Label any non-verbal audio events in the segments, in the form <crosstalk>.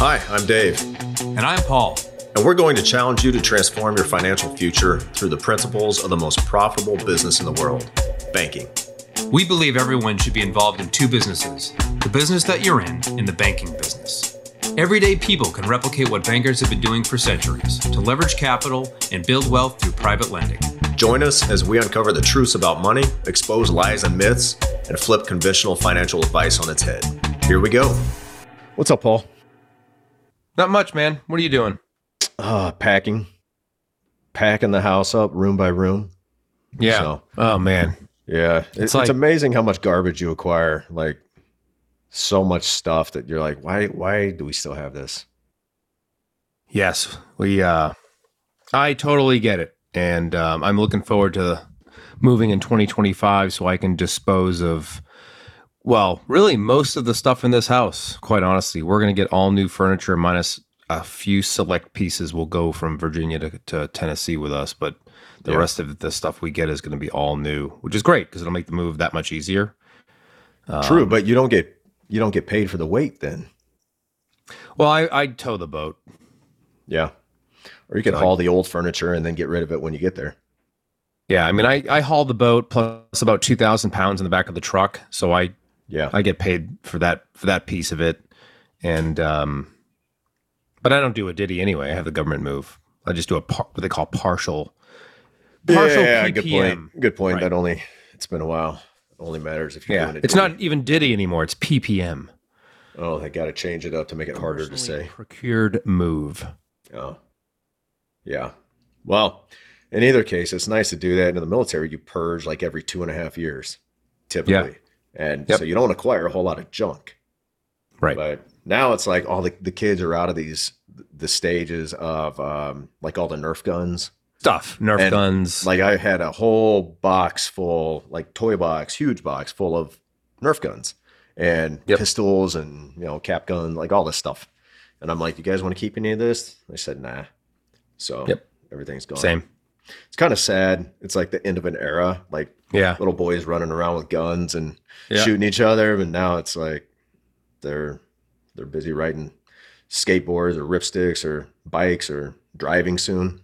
Hi, I'm Dave, And I'm Paul. and we're going to challenge you to transform your financial future through the principles of the most profitable business in the world banking. We believe everyone should be involved in two businesses the business that you're in and the banking business. Everyday people can replicate what bankers have been doing for centuries to leverage capital and build wealth through private lending. Join us as we uncover the truths about money, expose lies and myths, and flip conventional financial advice on its head. Here we go. What's up, Paul? Not much, man. What are you doing? Uh, packing. Packing the house up room by room. Yeah. So- oh, man. Yeah. It's, it's like- amazing how much garbage you acquire. Like so much stuff that you're like, why why do we still have this? Yes. We, uh, I totally get it. And um, I'm looking forward to moving in 2025 so I can dispose of, well, really most of the stuff in this house, quite honestly. We're going to get all new furniture minus a few select pieces will go from Virginia to, to Tennessee with us. But the Yeah. rest of the stuff we get is going to be all new, which is great because it'll make the move that much easier. True, Um, but you don't get you don't get paid for the weight then. Well, I, I tow the boat. Yeah. Or you could So I- haul the old furniture and then get rid of it when you get there. Yeah, I mean, I, I haul the boat plus about 2,000 pounds in the back of the truck. So I Yeah. I get paid for that for that piece of it, and um, but I don't do a DITY anyway. I have the government move. I just do a par- what they call partial partial yeah, PPM. good point. Good point. Right. That only it's been a while. It only matters if you're Yeah, it. it's not even DITY anymore. It's PPM. Oh, they got to change it up to make it harder to say. Procured move. Oh, yeah. Well, in either case, it's nice to do that. In the military, you purge like every two and a half years, typically, and Yep. so you don't acquire a whole lot of junk. Right. But now it's like all the, the kids are out of these the stages of um, like all the Nerf guns. Stuff. Nerf And, guns. Like I had a whole box full, like toy box, huge box full of Nerf guns and Yep. pistols and you know cap gun, like all this stuff. And I'm like, you guys want to keep any of this? They said, nah. So Yep. everything's gone. Same. It's kind of sad. It's like the end of an era. Like Yeah. little boys running around with guns and Yeah. shooting each other, but now it's like they're they're busy riding skateboards or ripsticks or bikes or driving soon.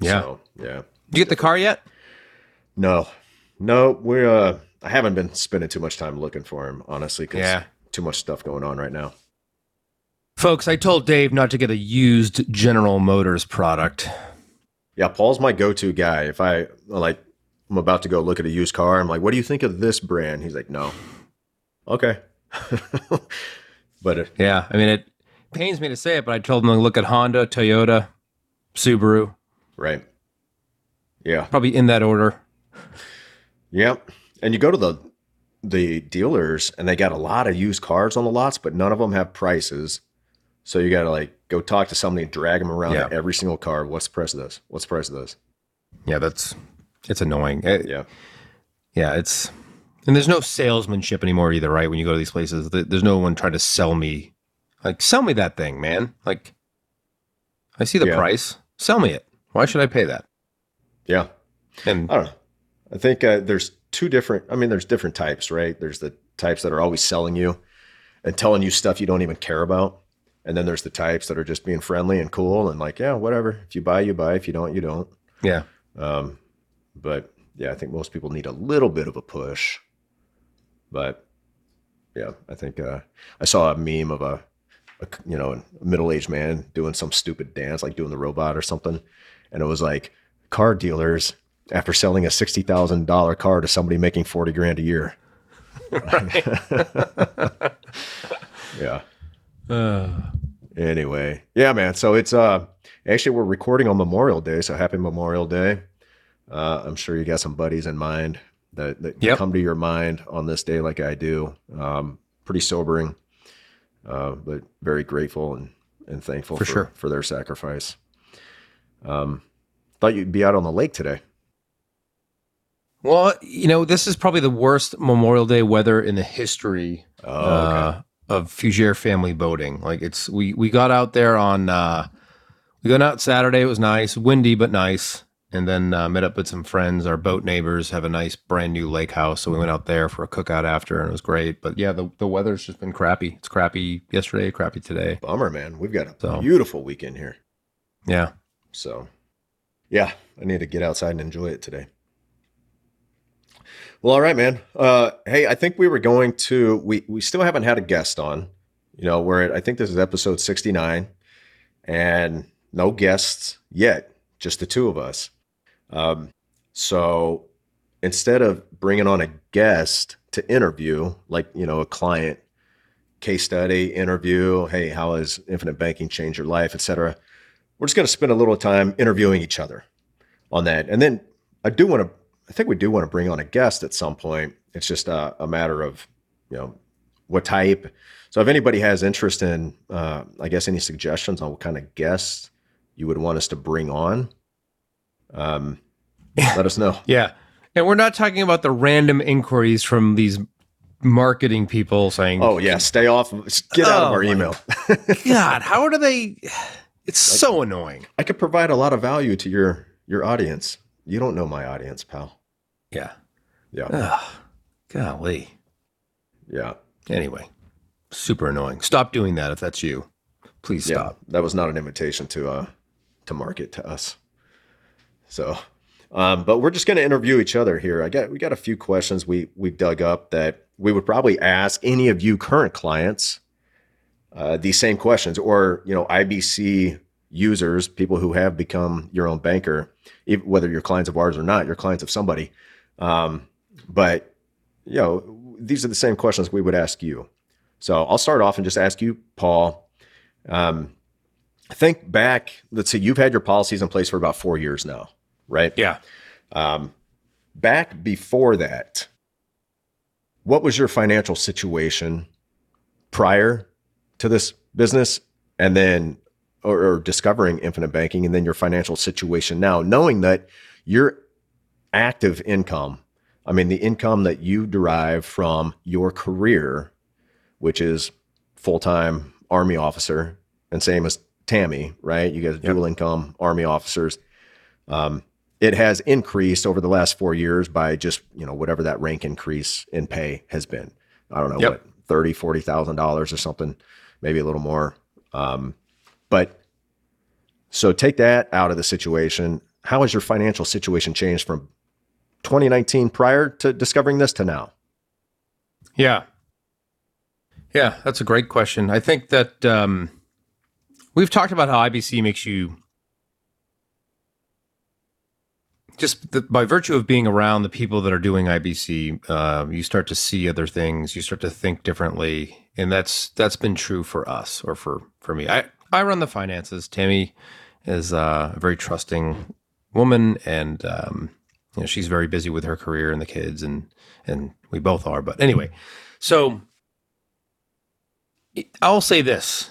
Yeah. So, yeah. Did you get the car yet? No, no, we're. Uh, I haven't been spending too much time looking for him, honestly. 'cause Yeah. too much stuff going on right now. Folks, I told Dave not to get a used General Motors product. Yeah, Paul's my go-to guy. If I like, I'm about to go look at a used car. I'm like, what do you think of this brand? He's like, no. Okay. <laughs> but it, Yeah. I mean, it pains me to say it, but I told him to look at Honda, Toyota, Subaru, right. Yeah. probably in that order. Yep. And you go to the the dealers and they got a lot of used cars on the lots, but none of them have prices. So you got to like go talk to somebody and drag them around Yeah. every single car. What's the price of this? What's the price of this? Yeah, that's it's annoying. It- Yeah. yeah, it's and there's no salesmanship anymore either, right? When you go to these places, there's no one trying to sell me like sell me that thing, man. Like I see the Yeah. price, sell me it. Why should I pay that? Yeah. And I don't know. I think uh, there's two different. I mean, there's different types, right? There's the types that are always selling you and telling you stuff you don't even care about, and then there's the types that are just being friendly and cool and like, yeah, whatever. If you buy, you buy. If you don't, you don't. yeah, Um, but yeah, I think most people need a little bit of a push. But yeah, I think uh, I saw a meme of a, a you know a middle aged man doing some stupid dance, like doing the robot or something, and it was like car dealers after selling a sixty thousand dollar car to somebody making forty grand a year. <laughs> <laughs> yeah. Anyway, yeah, man. So it's uh actually we're recording on Memorial Day, so happy Memorial Day. Uh, I'm sure you got some buddies in mind that, that Yep. come to your mind on this day, like I do. Um, pretty sobering, uh, but very grateful and and thankful For for sure. for their sacrifice. Um, thought you'd be out on the lake today. Well, you know, this is probably the worst Memorial Day weather in the history Oh, okay. uh, of Fugere family boating. Like it's we we got out there on uh we got out Saturday. It was nice, windy but nice. and then uh, met up with some friends. Our boat neighbors have a nice brand new lake house, so we went out there for a cookout after, and it was great. But yeah, the the weather's just been crappy. It's crappy yesterday, crappy today. Bummer, man. We've got a So- beautiful weekend here. Yeah, So, yeah, I need to get outside and enjoy it today. Well, all right, man. Uh, hey, I think we were going to. We we still haven't had a guest on. You know, we're at. I think this is episode sixty nine, and no guests yet. Just the two of us. Um, so instead of bringing on a guest to interview, like you know, a client case study interview. Hey, how has infinite banking changed your life, et cetera we're just going to spend a little time interviewing each other on that. And then I do want to, I think we do want to bring on a guest at some point. It's just a, a matter of, you know, what type. So if anybody has interest in, uh, I guess, any suggestions on what kind of guests you would want us to bring on, um, <laughs> let us know. yeah, and we're not talking about the random inquiries from these marketing people saying, Oh yeah, stay off. Get out of Oh, our email. <laughs> God, how do they?" It's so annoying. I could provide a lot of value to your your audience. You don't know my audience, pal. Yeah. Yeah, Ugh, golly. yeah. Anyway, super annoying. Stop doing that if that's you. Please Yeah, stop. that was not an invitation to uh to market to us. So, um, but we're just going to interview each other here. I got we got a few questions we we dug up that we would probably ask any of you current clients uh, these same questions, or you know IBC users, people who have become your own banker, ev- whether you're clients of ours or not, you're clients of somebody. Um, but you know these are the same questions we would ask you. So I'll start off and just ask you, Paul. Um, think back. Let's see, you've had your policies in place for about four years now, right? Yeah. Um, back before that, what was your financial situation prior to this business, and then or, or discovering infinite banking, and then your financial situation now, knowing that your active income, I mean, the income that you derive from your career, which is full time Army officer, and same as Tammy, right? You guys Yep. dual income Army officers. Um, it has increased over the last four years by just you know whatever that rank increase in pay has been. I don't know Yep. what thirty, forty thousand dollars or something, maybe a little more. Um, but so take that out of the situation. How has your financial situation changed from 2019 prior to discovering this to now? Yeah. Yeah, that's a great question. I think that um, we've talked about how IBC makes you just the, by virtue of being around the people that are doing IBC, uh, you start to see other things. You start to think differently, and that's that's been true for us or for for me. I I run the finances. Tammy is uh, a very trusting woman, and um, you know she's very busy with her career and the kids, and and we both are. But anyway, so I'll say this: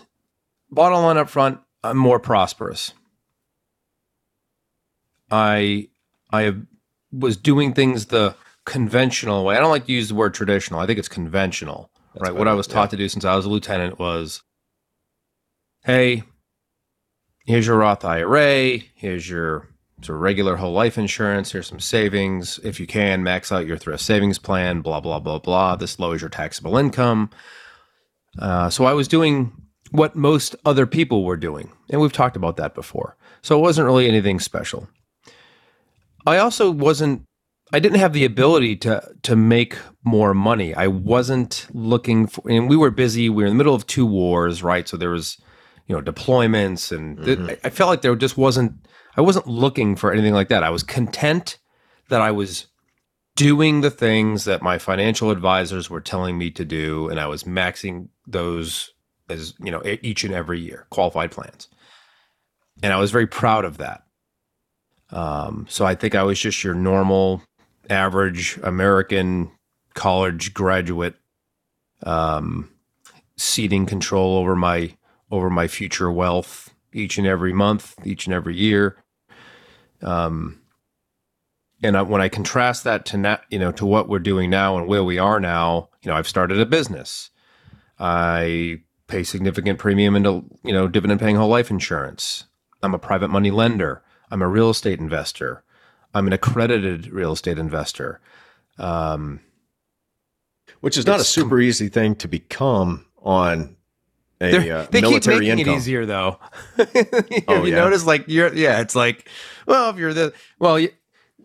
bottom line up front, I'm more prosperous. I I was doing things the conventional way. I don't like to use the word traditional. I think it's conventional. That's right. What I was yeah. taught to do since I was a lieutenant was, hey, here's your Roth IRA. Here's your of regular whole life insurance. Here's some savings. If you can, max out your thrift savings plan. Blah blah blah blah. This lowers your taxable income. Uh, so I was doing what most other people were doing, and we've talked about that before. So it wasn't really anything special. I also wasn't I didn't have the ability to to make more money. I wasn't looking for and we were busy, we were in the middle of two wars, right? So there was, you know, deployments and th- Mhm. I- I felt like there just wasn't I wasn't looking for anything like that. I was content that I was doing the things that my financial advisors were telling me to do and I was maxing those as, you know, each and every year, qualified plans. And I was very proud of that. Um, so I think I was just your normal, average American college graduate, um, control over my over my future wealth each and every month, each and every year. Um, and I, when I contrast that to na- you know to what we're doing now and where we are now, you know, I've started a business. I pay significant premium into you know dividend paying whole life insurance. I'm a private money lender. I'm a real estate investor. I'm an accredited real estate investor. Um, Which is not a super easy thing to become on a They're- uh, they keep military making income. it easier though. if <laughs> Oh, you yeah? notice, like you're, yeah, it's like, well, if you're the, well, y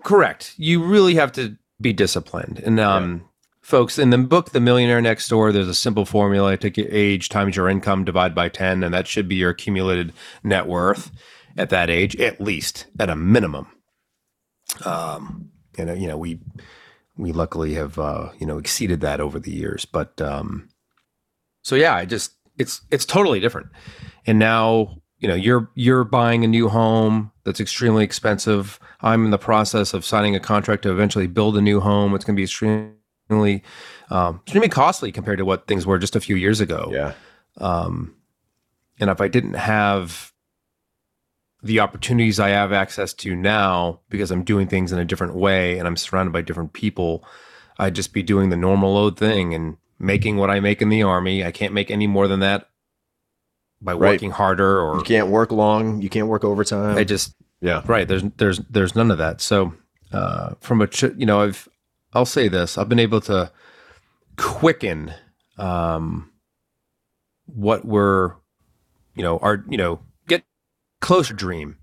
correct. You really have to be disciplined. And um, folks, in the book, The Millionaire Next Door, there's a simple formula: take your age times your income, divide by ten, and that should be your accumulated net worth at that age, at least at a minimum. Um, and uh, you know, we we luckily have uh, you know exceeded that over the years, but um, so yeah, I just it's it's totally different. And now, you know, you're you're buying a new home that's extremely expensive. I'm in the process of signing a contract to eventually build a new home. It's going to be extremely um, extremely costly compared to what things were just a few years ago. Yeah. Um, and if I didn't have the opportunities I have access to now because I'm doing things in a different way and I'm surrounded by different people, I'd just be doing the normal old thing and making what I make in the army. I can't make any more than that by Right. working harder or You can't work long. You can't work overtime. I just yeah. right there's there's there's none of that. So uh, from a ch- you know I've I'll say this I've been able to quicken um, what we're you know our you know get closer dream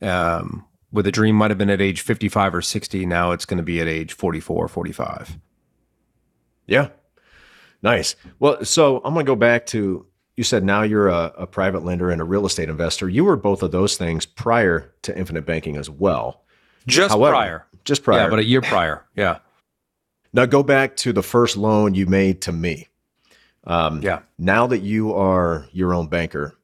um, where the dream might have been at age 55 or 60 now it's going to be at age 44 45 Yeah. Nice. Well, so I'm going to go back to you said now you're a, a private lender and a real estate investor. You were both of those things prior to infinite banking as well. just However, prior Just prior. yeah but a year prior yeah now go back to the first loan you made to me. Um, yeah Now that you are your own banker,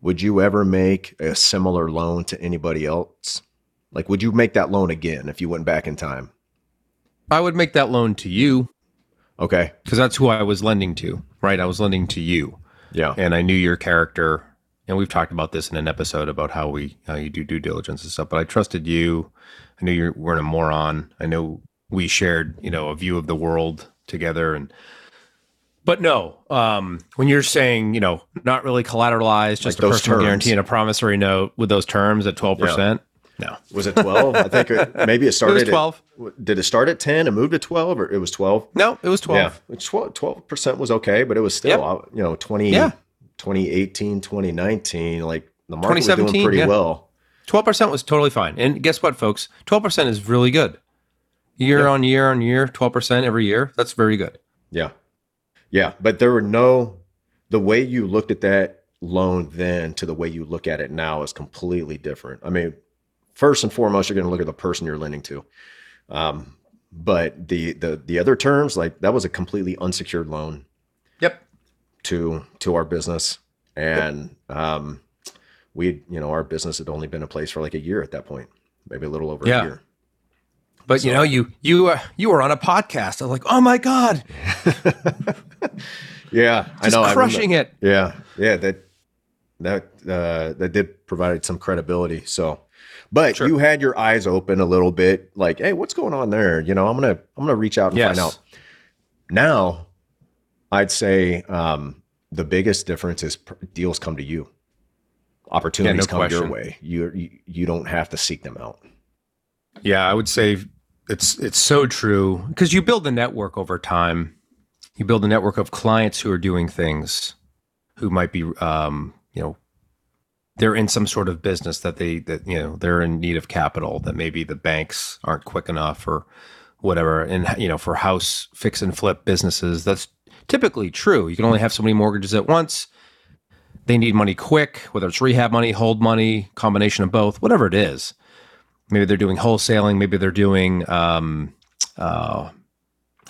would you ever make a similar loan to anybody else? Like, would you make that loan again if you went back in time? I would make that loan to you Okay. because that's who I was lending to right I was lending to you Yeah. and I knew your character. And we've talked about this in an episode about how we how you do due diligence and stuff. But I trusted you. I knew you weren't a moron. I know we shared you know a view of the world together. And but no, um, when you're saying you know not really collateralized, just Like a personal terms. guarantee and a promissory note with those terms at twelve percent. No, Was it 12? I think it, maybe it it started was at- twelve. did it start at 10 and move to 12 or it was 12? No, it was twelve. Yeah. 12, 12% was okay, but it was still, Yep. uh, you know, 20, Yeah. 2018, 2019, like the market was doing 2017, pretty yeah. well. Twelve percent was totally fine. And guess what, folks? Twelve percent is really good. Year on year on year, twelve percent every year. That's very good. Yeah. Yeah. But there were no, the way you looked at that loan then to the way you look at it now is completely different. I mean, first and foremost, you're going to look at the person you're lending to. Um, but the, the, the other terms, like that was a completely unsecured loan Yep. to, to our business. And, um, we, you know, our business had only been in place for like a year at that point, maybe a little over Yeah. a year. But you know, you you uh, you were on a podcast. I was like, oh my god, <laughs> Yeah. I just know. I remember- crushing it. Yeah, yeah, that that uh, that did provide some credibility. So, but Sure. you had your eyes open a little bit, like, hey, what's going on there? You know, I'm gonna I'm gonna reach out and Yes. find out. Now, I'd say um, the biggest difference is pr- deals come to you, opportunities come your way. You, you you don't have to seek them out. Yeah, I would say it's it's so true because you build the network over time. You build a network of clients who are doing things, who might be, um, you know, they're in some sort of business that they that you know they're in need of capital that maybe the banks aren't quick enough or whatever. And you know, for house fix and flip businesses, that's typically true. You can only have so many mortgages at once. They need money quick, whether it's rehab money, hold money, combination of both, whatever it is maybe they're doing wholesaling maybe they're doing um uh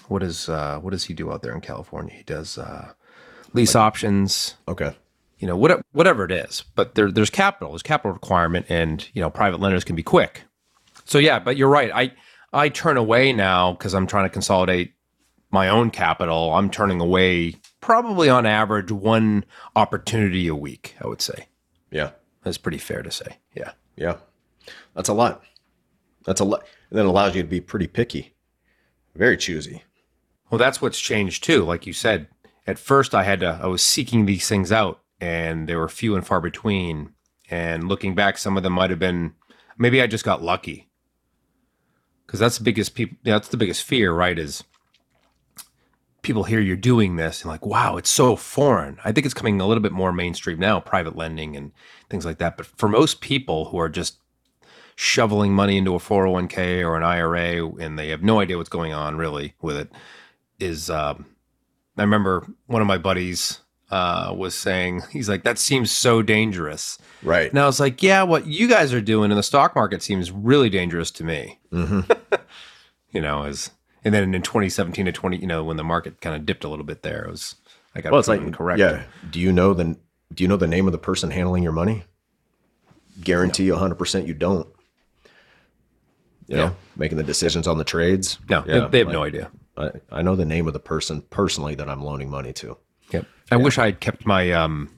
what is uh what does he do out there in california he does uh lease options Okay. You know what, whatever it is but there, there's capital there's capital requirement and you know private lenders can be quick so yeah but you're right i i turn away now because i'm trying to consolidate my own capital i'm turning away probably on average one opportunity a week i would say Yeah. that's pretty fair to say yeah Yeah. That's a lot. That's a lot. It allows you to be pretty picky, very choosy. Well, that's what's changed too. Like you said, at first I had to, I was seeking these things out and they were few and far between. And looking back, some of them might have been, maybe I just got lucky. because that's the biggest people. That's the biggest fear, right? Is people hear you're doing this and like, wow, it's so foreign. I think it's coming a little bit more mainstream now, private lending and things like that. But for most people who are just shoveling money into a 401k or an IRA and they have no idea what's going on really with it, is um, I remember one of my buddies uh, was saying, he's like, that seems so dangerous. Right. And I was like, yeah, what you guys are doing in the stock market seems really dangerous to me. hmm <laughs> You know, as and then in 2017 to 20, you know, when the market kind of dipped a little bit there, it was I got Well, it's like correct. Yeah. Do you know the Do you know the name of the person handling your money? Guarantee you 100 percent you don't. You Yeah. know, making the decisions on the trades. No, they- Yeah, they have like, no idea. I, I know the name of the person personally that I'm loaning money to. Yep. I wish I had kept my um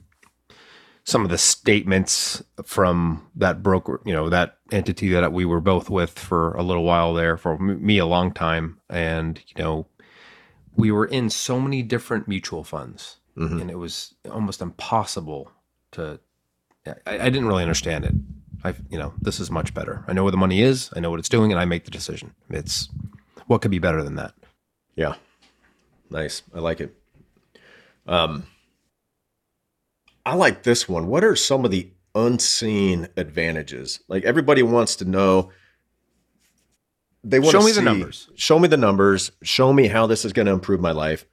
some of the statements from that broker, you know, that entity that we were both with for a little while there, for me a long time, and you know, we were in so many different mutual funds, Mhm. and it was almost impossible to. I, I didn't really understand it. I, you know, this is much better. I know where the money is. I know what it's doing, and I make the decision. It's what could be better than that. Yeah. Nice. I like it. Um I like this one. What are some of the unseen advantages? Like everybody wants to know they want Show to me the numbers. Show me the numbers. Show me how this is going to improve my life.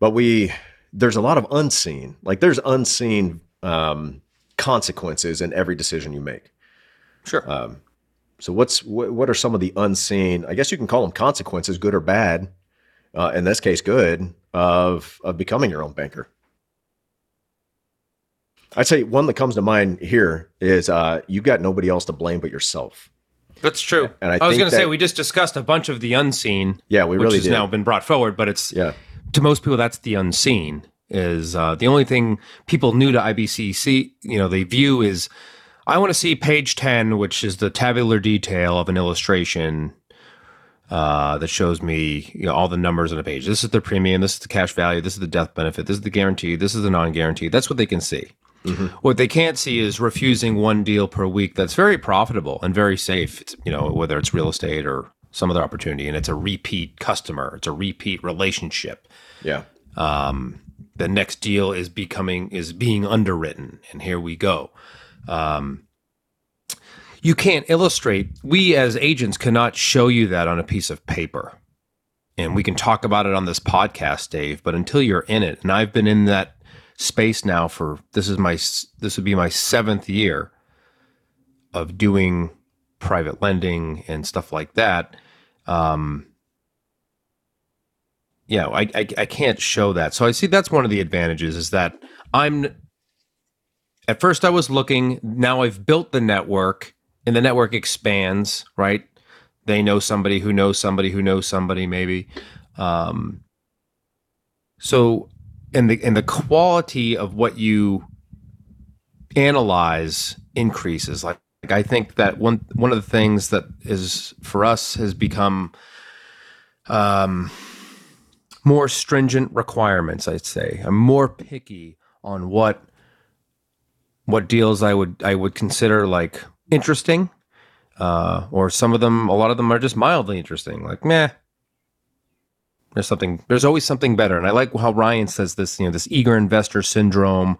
But we there's a lot of unseen. Like there's unseen um consequences in every decision you make. Sure. Um, so what's what, what are some of the unseen? I guess you can call them consequences, good or bad. Uh, in this case, good of of becoming your own banker. I'd say one that comes to mind here is uh, you got nobody else to blame but yourself. That's true. And I I, was going to say we just discussed a bunch of the unseen, Yeah, we which really has did. now been brought forward, but it's yeah, to most people that's the unseen. Is uh, the only thing people new to IBCC. you know, they view is I want to see page ten, which is the tabular detail of an illustration uh, that shows me you know, all the numbers on a page. This is the premium. This is the cash value. This is the death benefit. This is the guarantee. This is the non-guarantee. That's what they can see. What they can't see is refusing one deal per week that's very profitable and very safe. It's, you know, whether it's real estate or some other opportunity, and it's a repeat customer. It's a repeat relationship. yeah, Um, the next deal is becoming is being underwritten, and here we go. Um, you can't illustrate. We as agents cannot show you that on a piece of paper, and we can talk about it on this podcast, Dave. But until you're in it, and I've been in that space now for this is my this would be my seventh year of doing private lending and stuff like that. Um, yeah, I, I I can't show that. So I see that's one of the advantages is that I'm at first I was looking, now I've built the network and the network expands, right? They know somebody who knows somebody who knows somebody maybe. Um so and the and the quality of what you analyze increases like, like I think that one one of the things that is for us has become um more stringent requirements i'd say i'm more picky on what what deals i would i would consider like interesting uh or some of them a lot of them are just mildly interesting like meh there's something there's always something better and i like how ryan says this you know this eager investor syndrome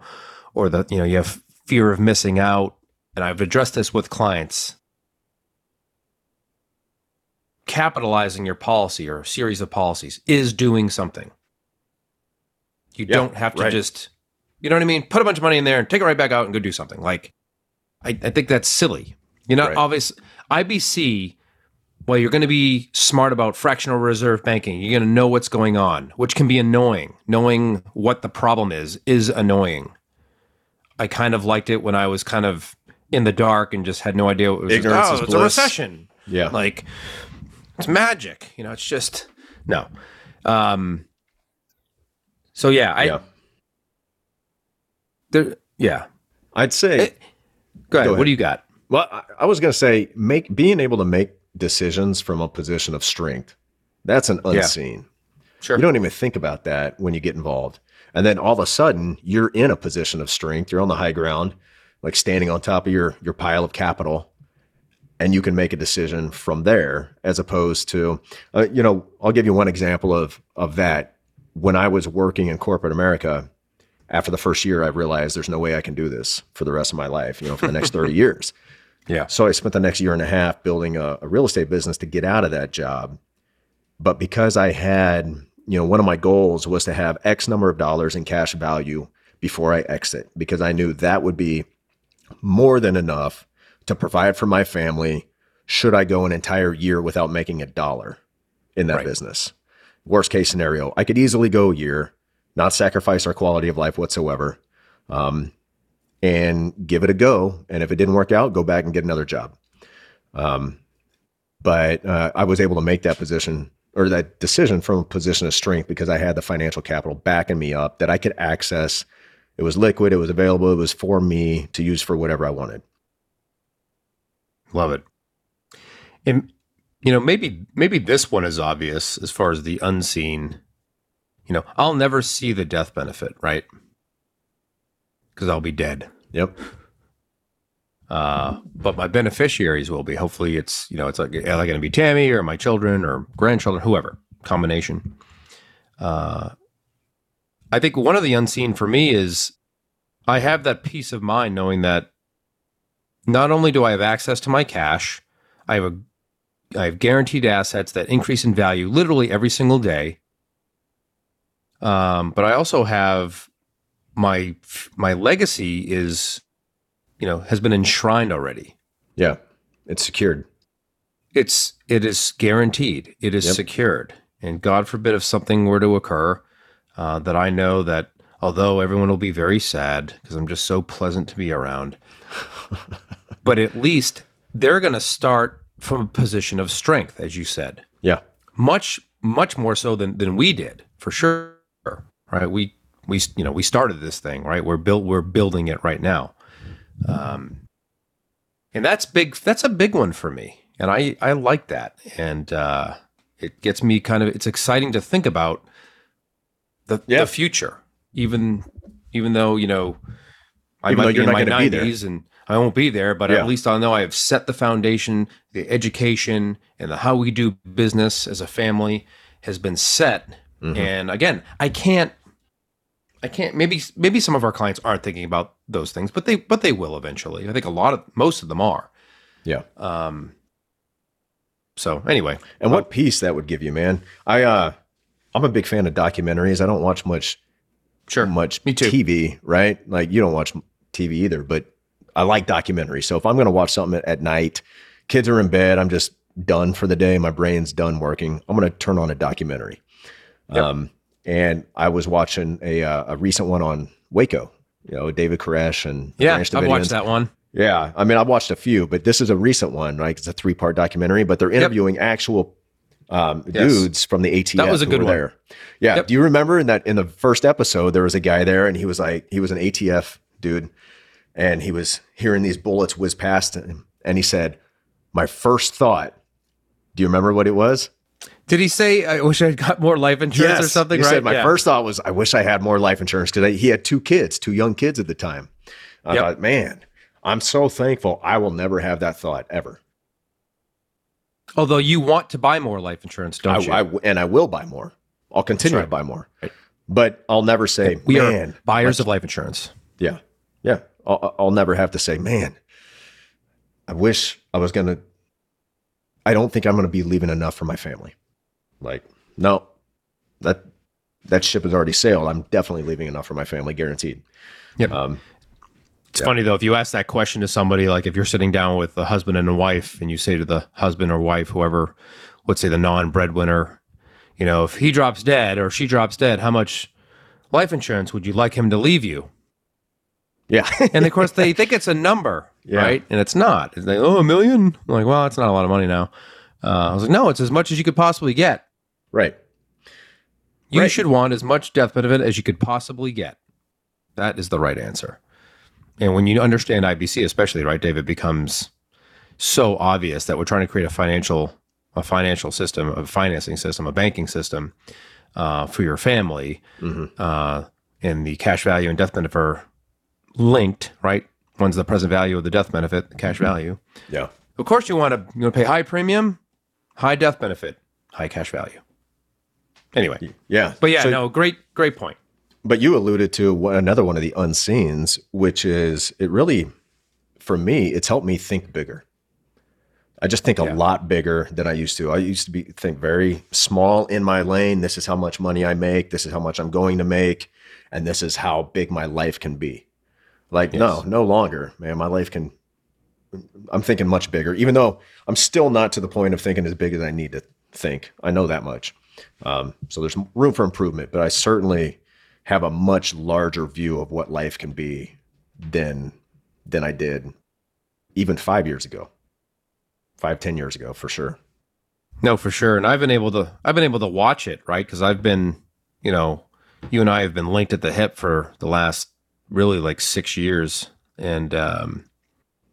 or the you know you have fear of missing out and i've addressed this with clients capitalizing your policy or a series of policies is doing something. You Yeah, don't have to right. just, you know what I mean? Put a bunch of money in there and take it right back out and go do something. Like, I, I think that's silly. You're not Right. obvious. IBC, well, you're going to be smart about fractional reserve banking. You're going to know what's going on, which can be annoying. Knowing what the problem is is annoying. I kind of liked it when I was kind of in the dark and just had no idea what it was. Ignorance oh, is it's a recession yeah. like it's magic you know it's just no um so yeah i yeah. there yeah I'd say. Eh, go ahead Go what do you got Well, I, I was going to say, make being able to make decisions from a position of strength. That's an Yeah. unseen. sure You don't even think about that when you get involved. And then all of a sudden, you're in a position of strength. You're on the high ground, like standing on top of your your pile of capital. and you can make a decision from there as opposed to uh, you know i'll give you one example of of that when i was working in corporate america after the first year i realized there's no way i can do this for the rest of my life you know for the next 30 <laughs> years Yeah. so i spent the next year and a half building a, a real estate business to get out of that job but because i had you know one of my goals was to have x number of dollars in cash value before i exit because i knew that would be more than enough to provide for my family should I go an entire year without making a dollar in that Right. business. Worst case scenario, I could easily go a year, not sacrifice our quality of life whatsoever, um, and give it a go. And if it didn't work out, go back and get another job. Um, but uh, I was able to make that position or that decision from a position of strength because I had the financial capital backing me up that I could access. It was liquid, it was available, it was for me to use for whatever I wanted. Love it. And you know, maybe maybe this one is obvious as far as the unseen. You know, I'll never see the death benefit, right? Because I'll be dead. Yep. Uh, but my beneficiaries will be. Hopefully, it's you know, it's like are they going to be Tammy or my children or grandchildren, whoever combination. Uh, I think one of the unseen for me is I have that peace of mind knowing that not only do I have access to my cash, I have a I have guaranteed assets that increase in value literally every single day. Um, but I also have my my legacy is, you know, has been enshrined already. Yeah. It's secured. It's it is guaranteed. It is Yep. secured. And God forbid if something were to occur, uh, that I know that although everyone will be very sad because I'm just so pleasant to be around, <laughs> but at least they're going to start from a position of strength, as you said, Yeah. much much more so than than we did for sure. Right? We we you know we started this thing right. We're built. We're building it right now. Um, and that's big. That's a big one for me, and I I like that, and uh, it gets me kind of. It's exciting to think about the Yeah. the future, even even though you know I Even might be in my gonna be there. nineties and I won't be there, but Yeah. at least I'll know I have set the foundation, the education, and the how we do business as a family has been set. Mhm. And again, I can't I can't maybe maybe some of our clients aren't thinking about those things, but they but they will eventually. I think a lot of most of them are. Yeah. Um so anyway, And what peace that would give you, man. I uh I'm a big fan of documentaries. I don't watch much sure. much Me too. TV, right? Like you don't watch TV either, but I like documentaries. So if I'm going to watch something at night, kids are in bed, I'm just done for the day, my brain's done working. I'm going to turn on a documentary. Yep. Um, and I was watching a uh, a recent one on Waco. You know, David Koresh and Yeah, I've watched that one. Yeah, I mean, I've watched a few, but this is a recent one, right? It's a three part documentary, but they're interviewing actual um, Yes. dudes from the ATF. That was a good one. There. Yeah. Yep. Do you remember in that in the first episode there was a guy there, and he was like, he was an ATF dude, and he was hearing these bullets whiz past him, and he said, "My first thought." Do you remember what it was? Did he say I wish I'd got more life insurance or something? He right? said, "My Yeah. first thought was, I wish I had more life insurance because he had two kids, two young kids at the time." I Yep. thought, man, I'm so thankful. I will never have that thought ever. Although you want to buy more life insurance, don't I, you? I- and I will buy more. I'll continue That's to buy more, Right. but I'll never say, we man, are buyers of life insurance. yeah, yeah. I'll, I'll never have to say, man, I wish I was going to, I don't think I'm going to be leaving enough for my family. Like, no, that, that ship has already sailed. I'm definitely leaving enough for my family, guaranteed. Yep. Um, It's funny though, if you ask that question to somebody, like if you're sitting down with a husband and a wife, and you say to the husband or wife, whoever, let's say the non-breadwinner, you know, if he drops dead or she drops dead, how much life insurance would you like him to leave you? yeah. And of course, they <laughs> think it's a number, Yeah. right? And it's not. It's like, oh, a million. I'm like, well, it's not a lot of money now. Uh, I was like, no, it's as much as you could possibly get. Right. You Right. should want as much death benefit as you could possibly get. That is the right answer. And when you understand IBC, especially, right, David, becomes so obvious that we're trying to create a financial, a financial system, a financing system, a banking system uh, for your family, Mhm. uh, and the cash value and death benefit are linked, right? One's the present value of the death benefit, the cash value. Yeah. of course, you want to you want to pay high premium, high death benefit, high cash value. Anyway, Yeah. but yeah, So- no, great, great point. But you alluded to one, another one of the unseens, which is it really, for me, it's helped me think bigger. I just think a Yeah. lot bigger than I used to. I used to be think very small in my lane. This is how much money I make. This is how much I'm going to make, and this is how big my life can be. Like no, no longer, man. My life can. I'm thinking much bigger, even though I'm still not to the point of thinking as big as I need to think. I know that much. Um, so there's room for improvement, but I certainly have a much larger view of what life can be than than I did even five years ago, five ten years ago for sure. No, for sure. And I've been able to I've been able to watch it, right? Because I've been, you know, you and I have been linked at the hip for the last really like six years. And um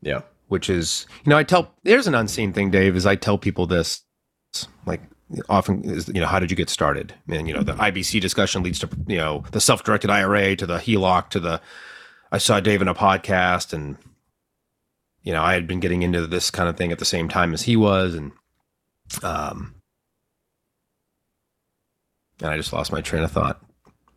Yeah, which is you know, I tell there's an unseen thing, Dave, is I tell people this like often is you know, how did you get started? And you know, the IBC discussion leads to you know, the self-directed IRA to the HELOC to the I saw Dave in a podcast and you know, I had been getting into this kind of thing at the same time as he was and um and I just lost my train of thought.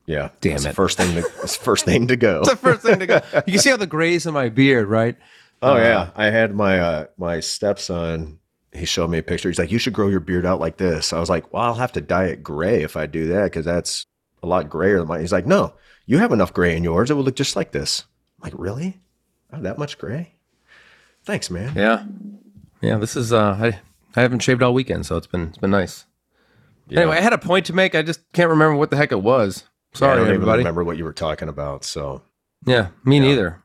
yeah. Damn It's the it. first thing to it's first thing to go. It's the first thing to go. <laughs> You can see all the grays in my beard, right? Oh Uh, yeah, I had my uh, my stepson. He showed me a picture. He's like, "You should grow your beard out like this." I was like, "Well, I'll have to dye it gray if I do that because that's a lot grayer than mine." He's like, "No, you have enough gray in yours. It will look just like this." I'm like, "Really? I have that much gray?" Thanks, man. Yeah. Yeah, this is uh I I haven't shaved all weekend, so it's been it's been nice. Yeah. Anyway, I had a point to make. I just can't remember what the heck it was. Yeah, I Sorry, don't even everybody. remember what you were talking about. So Yeah, me neither.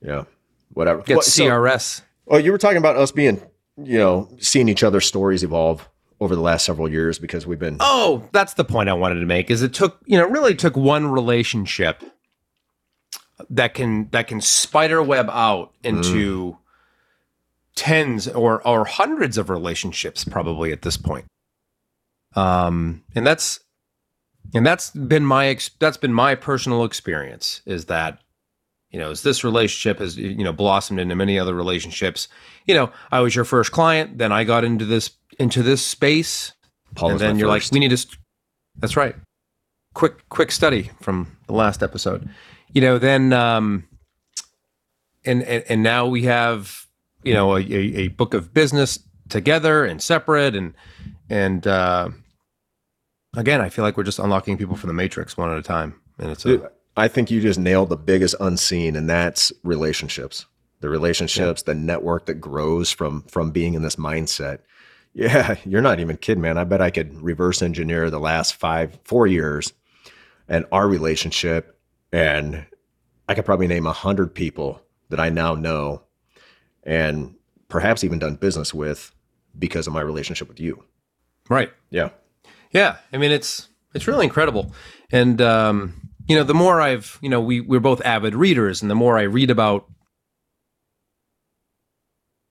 yeah, whatever. Get so- CRS. Oh, you were talking about us being, you know, seeing each other's stories evolve over the last several years because we've been. Oh, that's the point I wanted to make. Is it took you know it really took one relationship that can that can spider web out into tens or or hundreds of relationships probably at this point. Um, and that's and that's been my ex- that's been my personal experience is that you know as this relationship has you know blossomed into many other relationships? You know i was your first client then i got into this into this space. Paul and then you're first. like we need to st- that's right. Quick quick study from the last episode. You know then um and and, and now we have you know a, a, a book of business together and separate and and uh again i feel like we're just unlocking people from the matrix one at a time. And it's a Dude, I think you just nailed the biggest unseen, and that's relationships. The relationships, the network that grows from from being in this mindset. Yeah, <laughs> you're not even kidding, man. I bet I could reverse engineer the last five, four years, and our relationship, and I could probably name a hundred people that I now know, and perhaps even done business with because of my relationship with you. right Yeah, Yeah, I mean it's it's really incredible, and um, you know the more I've you know we we're both avid readers, and the more I read about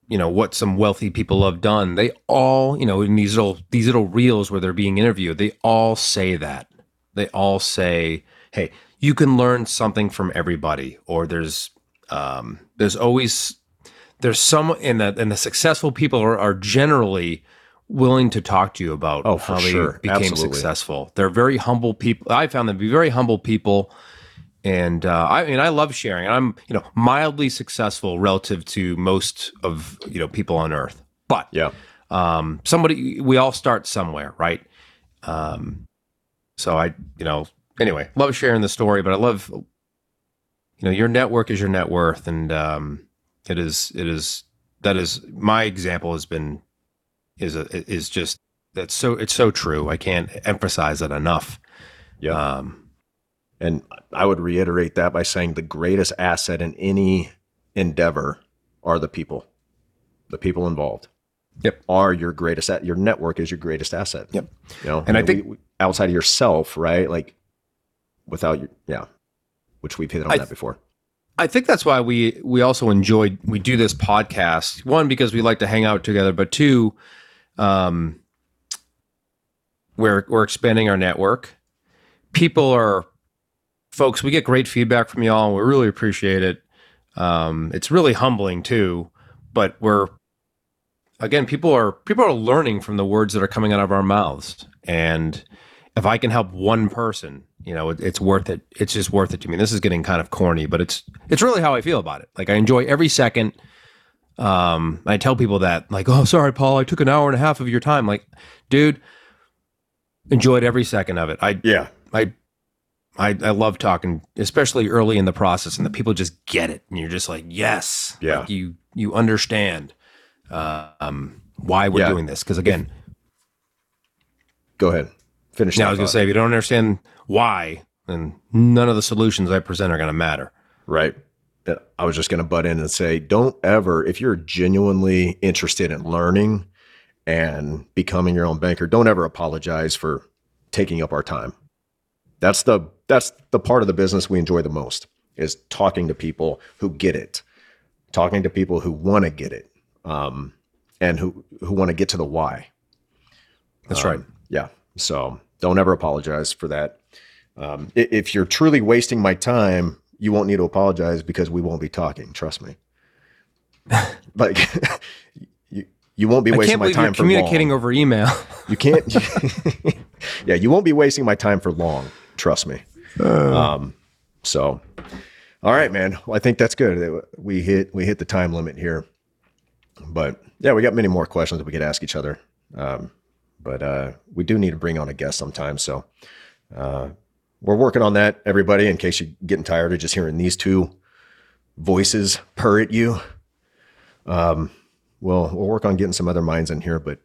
you know what some wealthy people have done, they all you know in these little these little reels where they're being interviewed, they all say that. They all say, "Hey, you can learn something from everybody," or there's um, there's always there's some in the and the successful people are, are generally willing to talk to you about Oh, for how they sure. became Absolutely. successful. They're very humble people. I found them to be very humble people. And uh, I mean, I love sharing. I'm, you know, mildly successful relative to most of you know people on Earth. But yeah, um, somebody, we all start somewhere, right? Um, so I, you know, anyway, love sharing the story. But I love, you know, your network is your net worth, and um, it is, it is that is my example has been is a, is just that's so it's so true. I can't emphasize it enough. yeah. Um, And I would reiterate that by saying the greatest asset in any endeavor are the people. The people involved. Yep. Are your greatest at your network is your greatest asset. Yep. You know, And I we- think- we- outside of yourself, right? Like without your yeah, which we've hit on I- that before. I think that's why we we also enjoyed we do this podcast. One because we like to hang out together, but two, um, we're we're expanding our network. People are folks. We get great feedback from y'all. and We really appreciate it. Um, it's really humbling too, but we're again, people are people are learning from the words that are coming out of our mouths, and if I can help one person, you know, it, it's worth it. It's just worth it to me. This is getting kind of corny, but it's it's really how I feel about it. Like I enjoy every second. Um, I tell people that, like, oh, sorry, Paul, I took an hour and a half of your time. Like, dude, enjoyed every second of it. I Yeah. I I I love talking, especially early in the process, and the people just get it, and you're just like, yes, Yeah. Like, you you understand uh, um, why we're Yeah. doing this. Because again, Go ahead. Finish. now I was gonna thought. say, if you don't understand why, then none of the solutions I present are gonna matter. Right. I was just going to butt in and say, don't ever, if you're genuinely interested in learning and becoming your own banker, don't ever apologize for taking up our time. That's the that's the part of the business we enjoy the most is talking to people who get it, talking to people who want to get it, um, and who who want to get to the why. That's Um, right. Yeah. So don't ever apologize for that. Um, if you're truly wasting my time, you won't need to apologize because we won't be talking. Trust me. <laughs> like you, you won't be I wasting my time for communicating long. over email. <laughs> You can't. <laughs> yeah, you won't be wasting my time for long. Trust me. Um, so, all right, man. Well, I think that's good. We hit we hit the time limit here, but yeah, we got many more questions that we could ask each other. Um, but uh, we do need to bring on a guest sometime. So uh, we're working on that, everybody. In case you're getting tired of just hearing these two voices purr at you, um, we'll we'll work on getting some other minds in here. But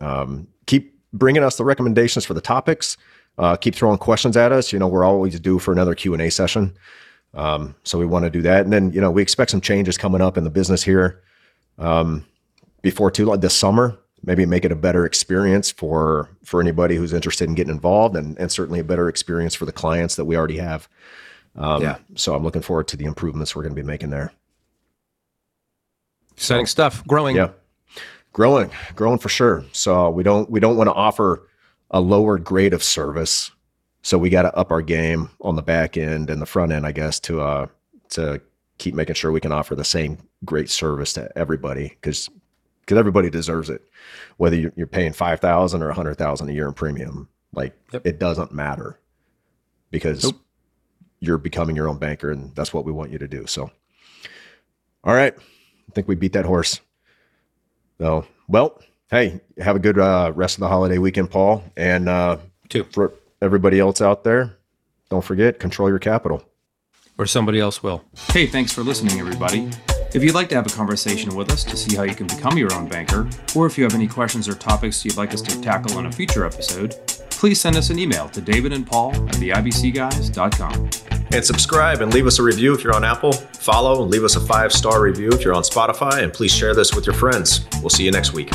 um, keep bringing us the recommendations for the topics. Uh, keep throwing questions at us. You know, we're always due for another Q and A session. Um, so we want to do that, and then you know we expect some changes coming up in the business here um, before too long this summer. Maybe make it a better experience for for anybody who's interested in getting involved, and and certainly a better experience for the clients that we already have. Um, Yeah. So I'm looking forward to the improvements we're going to be making there. Exciting stuff. Growing. Yeah. Growing, growing for sure. So we don't we don't want to offer a lower grade of service. So we got to up our game on the back end and the front end, I guess, to uh to keep making sure we can offer the same great service to everybody because because everybody deserves it, whether you're, you're paying five thousand or a hundred thousand a year in premium. Like Yep. it doesn't matter because Nope. you're becoming your own banker, and that's what we want you to do. So, all right, I think we beat that horse. So, well, hey, have a good uh, rest of the holiday weekend, Paul. And uh, Too. for everybody else out there, don't forget, control your capital. Or somebody else will. Hey, thanks for listening, everybody. If you'd like to have a conversation with us to see how you can become your own banker, or if you have any questions or topics you'd like us to tackle on a future episode, please send us an email to David and Paul at theibcguys.com. And subscribe and leave us a review if you're on Apple. Follow and leave us a five star review if you're on Spotify. And please share this with your friends. We'll see you next week.